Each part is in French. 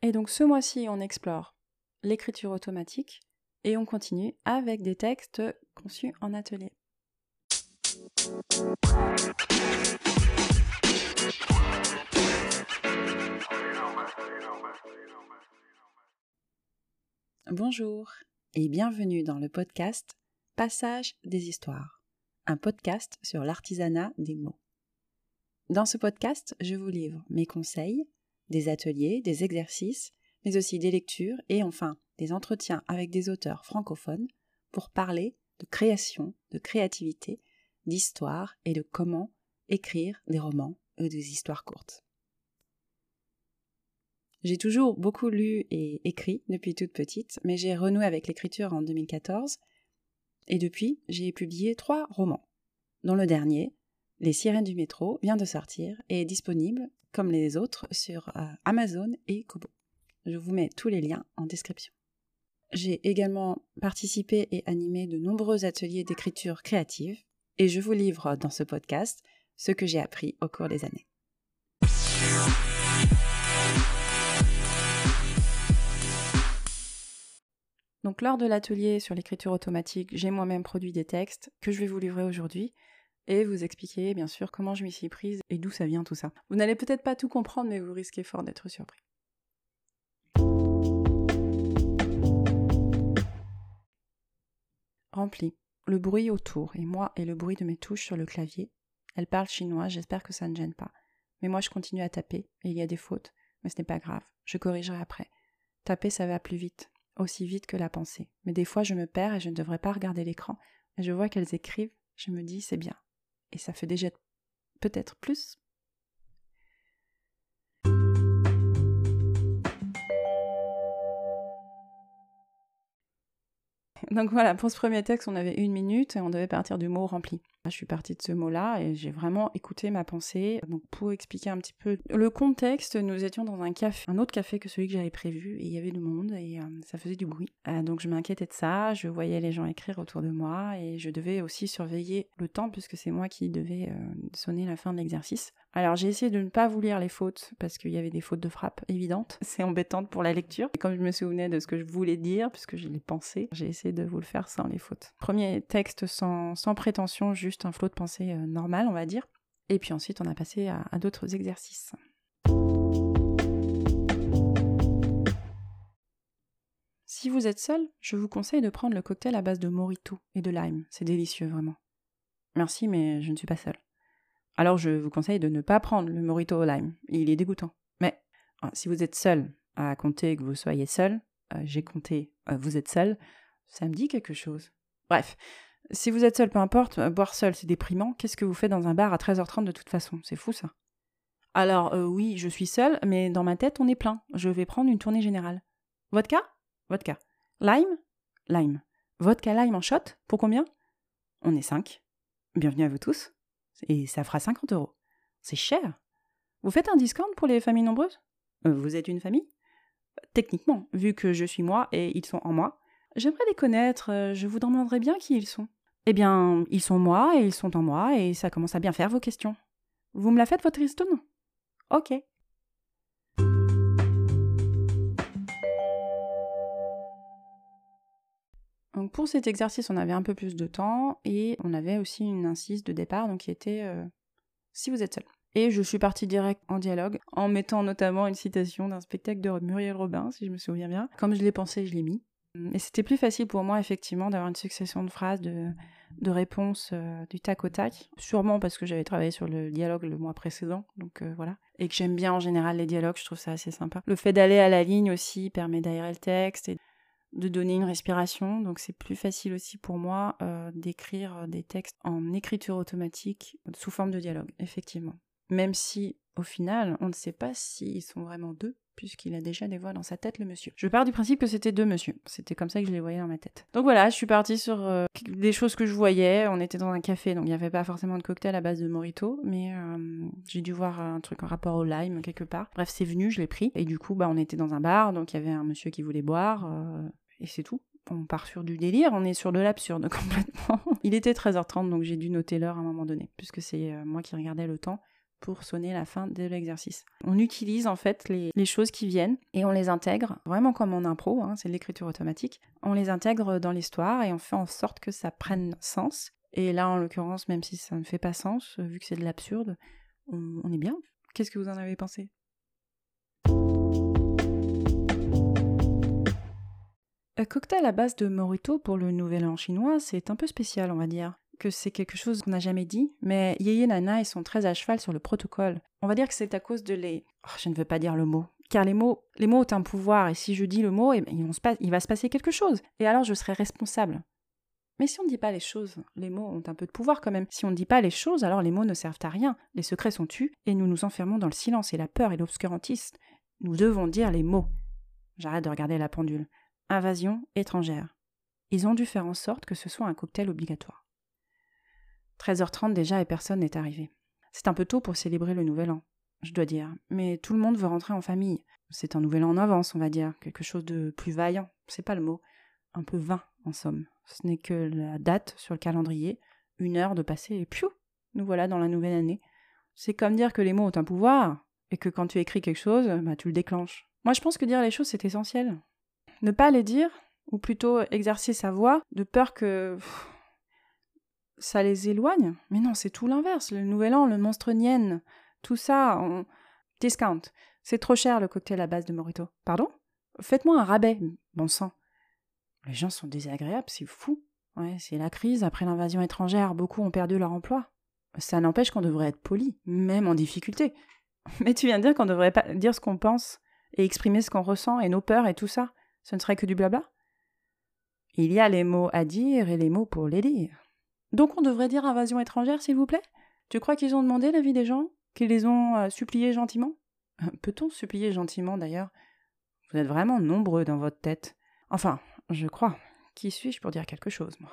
Et donc ce mois-ci, on explore l'écriture automatique et on continue avec des textes conçus en atelier. Bonjour et bienvenue dans le podcast Passage des histoires, un podcast sur l'artisanat des mots. Dans ce podcast, je vous livre mes conseils, des ateliers, des exercices, mais aussi des lectures et enfin des entretiens avec des auteurs francophones pour parler de création, de créativité, d'histoire et de comment écrire des romans ou des histoires courtes. J'ai toujours beaucoup lu et écrit depuis toute petite, mais j'ai renoué avec l'écriture en 2014 et depuis j'ai publié trois romans, dont le dernier, Les sirènes du métro, vient de sortir et est disponible, les autres, sur euh, Amazon et Kobo. Je vous mets tous les liens en description. J'ai également participé et animé de nombreux ateliers d'écriture créative et je vous livre dans ce podcast ce que j'ai appris au cours des années. Donc lors de l'atelier sur l'écriture automatique, j'ai moi-même produit des textes que je vais vous livrer aujourd'hui et vous expliquer bien sûr comment je m'y suis prise et d'où ça vient tout ça. Vous n'allez peut-être pas tout comprendre mais vous risquez fort d'être surpris. Rempli. Le bruit autour, et moi et le bruit de mes touches sur le clavier. Elle parle chinois, j'espère que ça ne gêne pas. Mais moi je continue à taper, et il y a des fautes, mais ce n'est pas grave, je corrigerai après. Taper ça va plus vite, aussi vite que la pensée. Mais des fois je me perds et je ne devrais pas regarder l'écran, et je vois qu'elles écrivent, je me dis c'est bien. Et ça fait déjà peut-être plus Donc voilà, pour ce premier texte, on avait une minute et on devait partir du mot rempli. Je suis partie de ce mot-là et j'ai vraiment écouté ma pensée. Donc pour expliquer un petit peu le contexte, nous étions dans un café, un autre café que celui que j'avais prévu et il y avait du monde et euh, ça faisait du bruit. Euh, donc je m'inquiétais de ça, je voyais les gens écrire autour de moi et je devais aussi surveiller le temps puisque c'est moi qui devais euh, sonner la fin de l'exercice. Alors j'ai essayé de ne pas vous lire les fautes parce qu'il y avait des fautes de frappe évidentes. C'est embêtant pour la lecture. Et comme je me souvenais de ce que je voulais dire, puisque je l'ai pensé, j'ai essayé de vous le faire sans les fautes. Premier texte sans, sans prétention, juste un flot de pensée euh, normal, on va dire. Et puis ensuite, on a passé à, d'autres exercices. Si vous êtes seul, je vous conseille de prendre le cocktail à base de morito et de lime. C'est délicieux, vraiment. Merci, mais je ne suis pas seule. Alors je vous conseille de ne pas prendre le morito au lime. Il est dégoûtant. Mais ah, si vous êtes seul à compter que vous soyez seul, euh, j'ai compté euh, vous êtes seul, ça me dit quelque chose. Bref, si vous êtes seul, peu importe, euh, boire seul c'est déprimant. Qu'est-ce que vous faites dans un bar à 13h30 de toute façon? C'est fou ça. Alors oui, je suis seul, mais dans ma tête on est plein. Je vais prendre une tournée générale. Vodka? Vodka. Lime? Lime. Vodka lime en shot? Pour combien? On est 5. Bienvenue à vous tous et ça fera 50 euros. C'est cher. Vous faites un discount pour les familles nombreuses? Euh, Vous êtes une famille? Techniquement, vu que je suis moi et ils sont en moi, j'aimerais les connaître, euh, je vous demanderai bien qui ils sont. Eh bien, ils sont moi et ils sont en moi et ça commence à bien faire vos questions. Vous me la faites votre histoire Ok. Pour cet exercice, on avait un peu plus de temps et on avait aussi une incise de départ donc qui était euh, si vous êtes seul. Et je suis partie direct en dialogue en mettant notamment une citation d'un spectacle de Muriel Robin, si je me souviens bien. Comme je l'ai pensé, je l'ai mis. Et c'était plus facile pour moi, effectivement, d'avoir une succession de phrases, de, réponses euh, du tac au tac. Sûrement parce que j'avais travaillé sur le dialogue le mois précédent, donc euh, voilà. Et que j'aime bien en général les dialogues, je trouve ça assez sympa. Le fait d'aller à la ligne aussi permet d'aérer le texte et de donner une respiration. Donc c'est plus facile aussi pour moi euh, d'écrire des textes en écriture automatique sous forme de dialogue, effectivement. Même si au final, on ne sait pas s'ils sont vraiment deux, puisqu'il a déjà des voix dans sa tête, le monsieur. Je pars du principe que c'était deux monsieur. C'était comme ça que je les voyais dans ma tête. Donc voilà, je suis partie sur euh, des choses que je voyais. On était dans un café, donc il n'y avait pas forcément de cocktail à base de morito, mais euh, j'ai dû voir un truc en rapport au lime quelque part. Bref, c'est venu, je l'ai pris. Et du coup, bah, on était dans un bar, donc il y avait un monsieur qui voulait boire. Euh, et c'est tout. On part sur du délire, on est sur de l'absurde complètement. Il était 13h30, donc j'ai dû noter l'heure à un moment donné, puisque c'est moi qui regardais le temps pour sonner la fin de l'exercice. On utilise en fait les, choses qui viennent et on les intègre, vraiment comme en impro, hein, c'est l'écriture automatique. On les intègre dans l'histoire et on fait en sorte que ça prenne sens. Et là, en l'occurrence, même si ça ne fait pas sens, vu que c'est de l'absurde, on est bien. Qu'est-ce que vous en avez pensé? Un cocktail à base de morito pour le nouvel an chinois, c'est un peu spécial, on va dire. Que c'est quelque chose qu'on n'a jamais dit, mais Yeye Nana, ils sont très à cheval sur le protocole. On va dire que c'est à cause de les. Oh, je ne veux pas dire le mot. Car les mots, les mots ont un pouvoir, et si je dis le mot, eh ben, il va se passer quelque chose. Et alors je serai responsable. Mais si on ne dit pas les choses, les mots ont un peu de pouvoir quand même. Si on ne dit pas les choses, alors les mots ne servent à rien. Les secrets sont tus, et nous nous enfermons dans le silence et la peur et l'obscurantisme. Nous devons dire les mots. J'arrête de regarder la pendule. Invasion étrangère. Ils ont dû faire en sorte que ce soit un cocktail obligatoire. 13h30 déjà et personne n'est arrivé. C'est un peu tôt pour célébrer le nouvel an, je dois dire, mais tout le monde veut rentrer en famille. C'est un nouvel an en avance, on va dire, quelque chose de plus vaillant, c'est pas le mot, un peu vain en somme. Ce n'est que la date sur le calendrier, une heure de passer et piou, nous voilà dans la nouvelle année. C'est comme dire que les mots ont un pouvoir et que quand tu écris quelque chose, bah, tu le déclenches. Moi je pense que dire les choses c'est essentiel ne pas les dire, ou plutôt exercer sa voix, de peur que ça les éloigne. Mais non, c'est tout l'inverse. Le nouvel an, le monstre nienne, tout ça, on... discount. C'est trop cher le cocktail à base de Morito. Pardon? Faites-moi un rabais, bon sang. Les gens sont désagréables, c'est fou. Ouais, c'est la crise après l'invasion étrangère, beaucoup ont perdu leur emploi. Ça n'empêche qu'on devrait être poli, même en difficulté. Mais tu viens de dire qu'on devrait pas dire ce qu'on pense et exprimer ce qu'on ressent et nos peurs et tout ça. Ce ne serait que du blabla? Il y a les mots à dire et les mots pour les dire. Donc on devrait dire invasion étrangère, s'il vous plaît? Tu crois qu'ils ont demandé l'avis des gens? Qu'ils les ont euh, suppliés gentiment? Peut-on supplier gentiment d'ailleurs? Vous êtes vraiment nombreux dans votre tête. Enfin, je crois. Qui suis-je pour dire quelque chose, moi?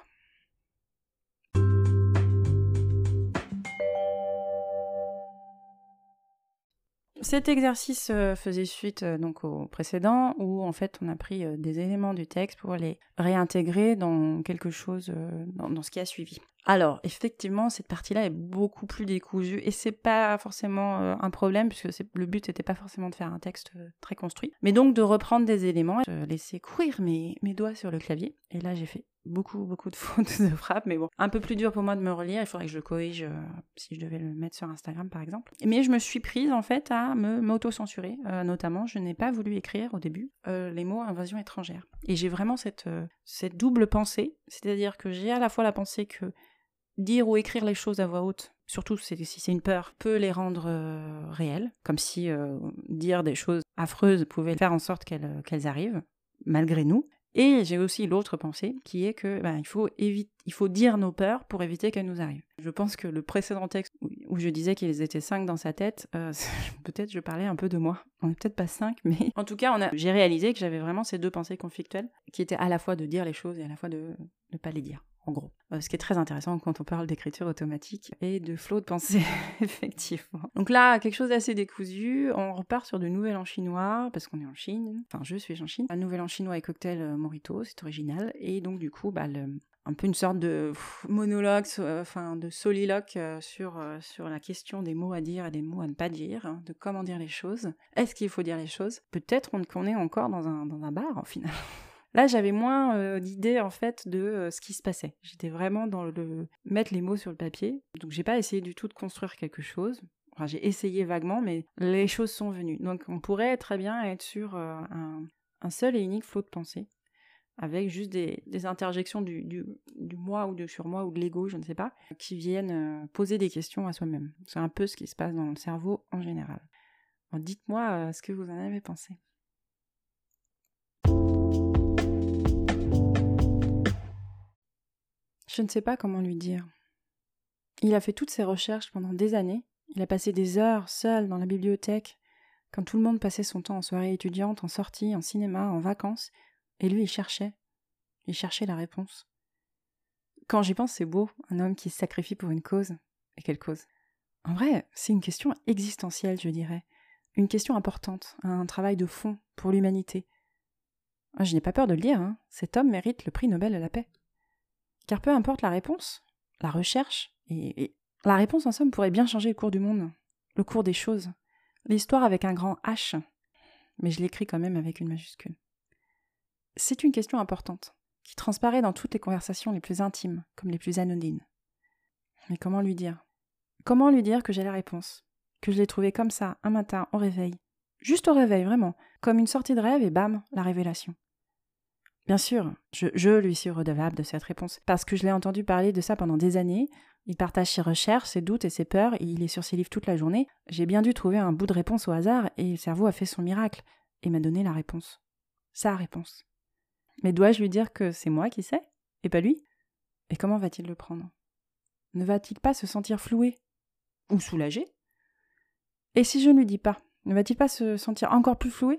Cet exercice euh, faisait suite euh, donc au précédent où en fait on a pris euh, des éléments du texte pour les réintégrer dans quelque chose dans, ce qui a suivi. Alors, effectivement, cette partie-là est beaucoup plus décousue et c'est pas forcément un problème puisque le but n'était pas forcément de faire un texte très construit, mais donc de reprendre des éléments, de laisser courir mes doigts sur le clavier. Et là, j'ai fait beaucoup, beaucoup de fautes de frappe, mais bon, un peu plus dur pour moi de me relire. Il faudrait que je le corrige euh, si je devais le mettre sur Instagram, par exemple. Mais je me suis prise, en fait, à me m'auto-censurer. Euh, notamment, je n'ai pas voulu écrire au début euh, les mots invasion étrangère. Et j'ai vraiment cette, cette double pensée, c'est-à-dire que j'ai à la fois la pensée que dire ou écrire les choses à voix haute, surtout si c'est une peur, peut les rendre réelles, comme si dire des choses affreuses pouvait faire en sorte qu'elles arrivent, malgré nous. Et j'ai aussi l'autre pensée qui est que bah, il, faut il faut dire nos peurs pour éviter qu'elles nous arrivent. Je pense que le précédent texte où je disais qu'ils étaient cinq dans sa tête, euh, peut-être je parlais un peu de moi. On n'est peut-être pas cinq, mais en tout cas, j'ai réalisé que j'avais vraiment ces deux pensées conflictuelles qui étaient à la fois de dire les choses et à la fois de ne pas les dire en gros. Euh, ce qui est très intéressant quand on parle d'écriture automatique et de flot de pensée, effectivement. Donc là, quelque chose d'assez décousu, on repart sur de nouvel en chinois, parce qu'on est en Chine, enfin je suis en Chine, un nouvel en chinois et cocktail euh, morito, c'est original, et donc du coup, bah, un peu une sorte de monologue, euh, enfin de soliloque sur, sur la question des mots à dire et des mots à ne pas dire, hein, de comment dire les choses. Est-ce qu'il faut dire les choses? Peut-être qu'on est encore dans un, dans un bar, au final. Là, j'avais moins euh, d'idées en fait de euh, ce qui se passait. J'étais vraiment dans le mettre les mots sur le papier. Donc j'ai pas essayé du tout de construire quelque chose. J'ai essayé vaguement, mais les choses sont venues. Donc on pourrait très bien être sur euh, un, seul et unique flot de pensée, avec juste des, interjections du, moi ou de sur moi ou de l'ego, je ne sais pas, qui viennent poser des questions à soi-même. C'est un peu ce qui se passe dans le cerveau en général. Dites-moi ce que vous en avez pensé. Je ne sais pas comment lui dire. Il a fait toutes ses recherches pendant des années. Il a passé des heures seul dans la bibliothèque, quand tout le monde passait son temps en soirée étudiante, en sortie, en cinéma, en vacances, et lui il cherchait. Il cherchait la réponse. Quand j'y pense, c'est beau, un homme qui se sacrifie pour une cause. Et quelle cause? En vrai, c'est une question existentielle, je dirais. Une question importante, un travail de fond pour l'humanité. Je n'ai pas peur de le dire, hein. cet homme mérite le prix Nobel de la paix. Car peu importe la réponse, la recherche, et, la réponse en somme pourrait bien changer le cours du monde. le cours des choses, l'histoire avec un grand H, mais je l'écris quand même avec une majuscule. C'est une question importante, qui transparaît dans toutes les conversations les plus intimes, comme les plus anodines. Mais comment lui dire? Comment lui dire que j'ai la réponse? Que je l'ai trouvée comme ça, un matin, au réveil? Juste au réveil, vraiment, comme une sortie de rêve et bam, la révélation. Bien sûr, je, lui suis redevable de cette réponse, parce que je l'ai entendu parler de ça pendant des années. Il partage ses recherches, ses doutes et ses peurs, et il est sur ses livres toute la journée. J'ai bien dû trouver un bout de réponse au hasard, et le cerveau a fait son miracle, et m'a donné la réponse. Sa réponse. Mais dois-je lui dire que c'est moi qui sais, et pas lui? Et comment va-t-il le prendre? Ne va-t-il pas se sentir floué Ou soulagé? Et si je ne lui dis pas, ne va-t-il pas se sentir encore plus floué?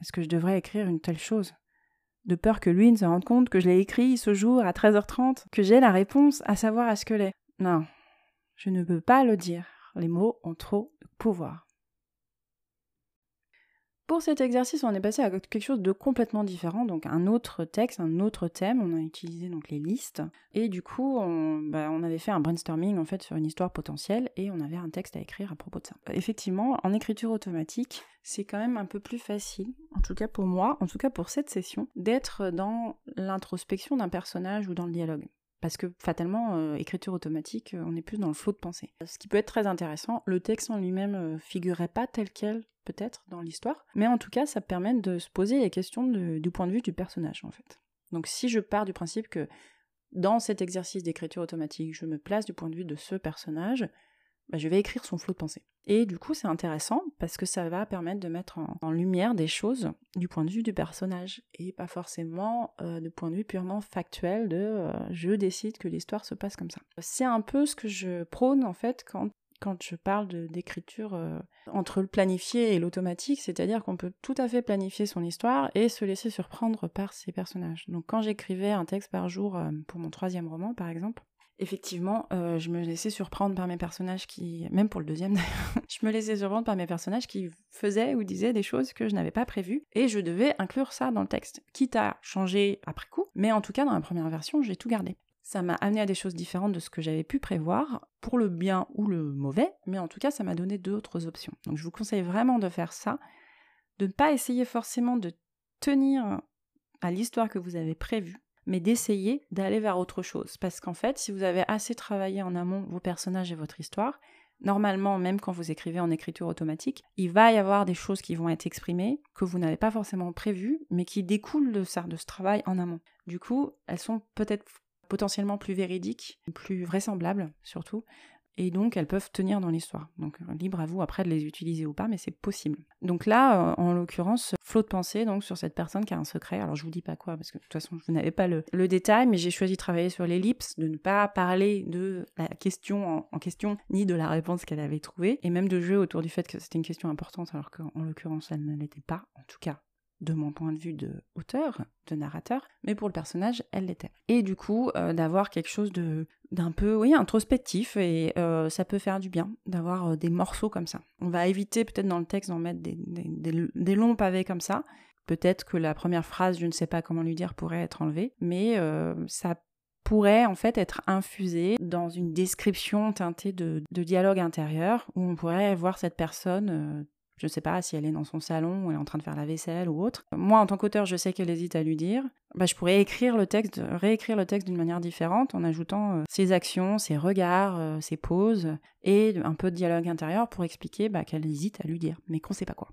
Est-ce que je devrais écrire une telle chose? De peur que lui ne se rende compte que je l'ai écrit ce jour à 13h30, que j'ai la réponse à savoir à ce que l'est. Non, je ne peux pas le dire. Les mots ont trop de pouvoir. Pour cet exercice, on est passé à quelque chose de complètement différent, donc un autre texte, un autre thème. On a utilisé donc les listes et du coup, on, bah, on, avait fait un brainstorming en fait sur une histoire potentielle et on avait un texte à écrire à propos de ça. Effectivement, en écriture automatique, c'est quand même un peu plus facile, en tout cas pour moi, en tout cas pour cette session, d'être dans l'introspection d'un personnage ou dans le dialogue. Parce que fatalement, euh, écriture automatique, euh, on est plus dans le flot de pensée. Ce qui peut être très intéressant, le texte en lui-même euh, figurait pas tel quel peut-être dans l'histoire, mais en tout cas ça permet de se poser les questions du point de vue du personnage en fait. Donc si je pars du principe que dans cet exercice d'écriture automatique, je me place du point de vue de ce personnage, bah, je vais écrire son flot de pensée. Et du coup, c'est intéressant parce que ça va permettre de mettre en, lumière des choses du point de vue du personnage et pas forcément euh, du point de vue purement factuel de euh, je décide que l'histoire se passe comme ça. C'est un peu ce que je prône en fait quand quand je parle d'écriture euh, entre le planifié et l'automatique, c'est-à-dire qu'on peut tout à fait planifier son histoire et se laisser surprendre par ses personnages. Donc quand j'écrivais un texte par jour pour mon troisième roman, par exemple, effectivement, euh, je me laissais surprendre par mes personnages qui, même pour le deuxième d'ailleurs, je me laissais surprendre par mes personnages qui faisaient ou disaient des choses que je n'avais pas prévues et je devais inclure ça dans le texte, quitte à changer après coup, mais en tout cas dans la première version, j'ai tout gardé. Ça m'a amené à des choses différentes de ce que j'avais pu prévoir, pour le bien ou le mauvais, mais en tout cas ça m'a donné d'autres options. Donc je vous conseille vraiment de faire ça, de ne pas essayer forcément de tenir à l'histoire que vous avez prévue, mais d'essayer d'aller vers autre chose. Parce qu'en fait, si vous avez assez travaillé en amont vos personnages et votre histoire, normalement, même quand vous écrivez en écriture automatique, il va y avoir des choses qui vont être exprimées que vous n'avez pas forcément prévues, mais qui découlent de de ce travail en amont. Du coup, elles sont peut-être potentiellement plus véridiques, plus vraisemblables surtout, et donc elles peuvent tenir dans l'histoire. Donc euh, libre à vous après de les utiliser ou pas, mais c'est possible. Donc là, euh, en l'occurrence, flot de pensée sur cette personne qui a un secret. Alors je vous dis pas quoi parce que de toute façon vous n'avez pas le, détail, mais j'ai choisi de travailler sur l'ellipse, de ne pas parler de la question en, question ni de la réponse qu'elle avait trouvée, et même de jouer autour du fait que c'était une question importante alors qu'en l'occurrence elle ne l'était pas. En tout cas, de mon point de vue de auteur, de narrateur, mais pour le personnage, elle l'était. Et du coup, euh, d'avoir quelque chose de d'un peu, oui, introspectif, et euh, ça peut faire du bien d'avoir euh, des morceaux comme ça. On va éviter peut-être dans le texte d'en mettre des, des, longs pavés comme ça. Peut-être que la première phrase, je ne sais pas comment lui dire, pourrait être enlevée, mais ça pourrait en fait être infusé dans une description teintée de, de, dialogue intérieur où on pourrait voir cette personne je ne sais pas si elle est dans son salon elle est en train de faire la vaisselle ou autre. Moi, en tant qu'auteur, je sais qu'elle hésite à lui dire. Bah, je pourrais écrire le texte, réécrire le texte d'une manière différente en ajoutant euh, ses actions, ses regards, euh, ses pauses et un peu de dialogue intérieur pour expliquer bah, qu'elle hésite à lui dire, mais qu'on ne sait pas quoi.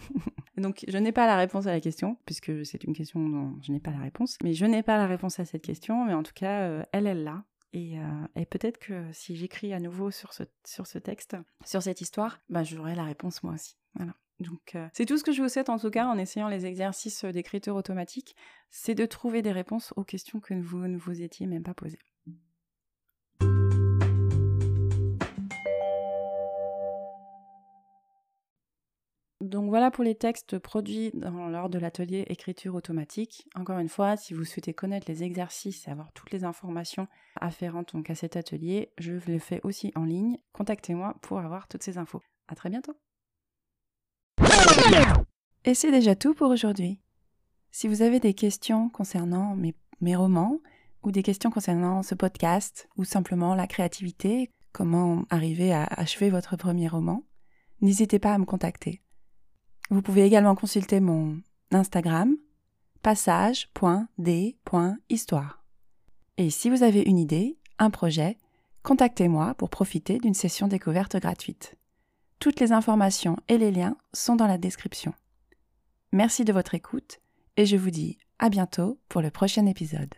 Donc, je n'ai pas la réponse à la question, puisque c'est une question dont je n'ai pas la réponse. Mais je n'ai pas la réponse à cette question, mais en tout cas, euh, elle, elle l'a. Euh, et, peut-être que si j'écris à nouveau sur ce, sur ce texte, sur cette histoire, bah, j'aurai la réponse moi aussi. Voilà. Donc euh, c'est tout ce que je vous souhaite en tout cas en essayant les exercices d'écriture automatique, c'est de trouver des réponses aux questions que vous ne vous étiez même pas posées. Donc voilà pour les textes produits lors de l'atelier écriture automatique. Encore une fois, si vous souhaitez connaître les exercices et avoir toutes les informations afférentes donc à cet atelier, je le fais aussi en ligne. Contactez-moi pour avoir toutes ces infos. À très bientôt. Et c'est déjà tout pour aujourd'hui. Si vous avez des questions concernant mes, mes romans ou des questions concernant ce podcast ou simplement la créativité, comment arriver à achever votre premier roman, n'hésitez pas à me contacter. Vous pouvez également consulter mon Instagram passage.d.histoire. Et si vous avez une idée, un projet, contactez-moi pour profiter d'une session découverte gratuite. Toutes les informations et les liens sont dans la description. Merci de votre écoute et je vous dis à bientôt pour le prochain épisode.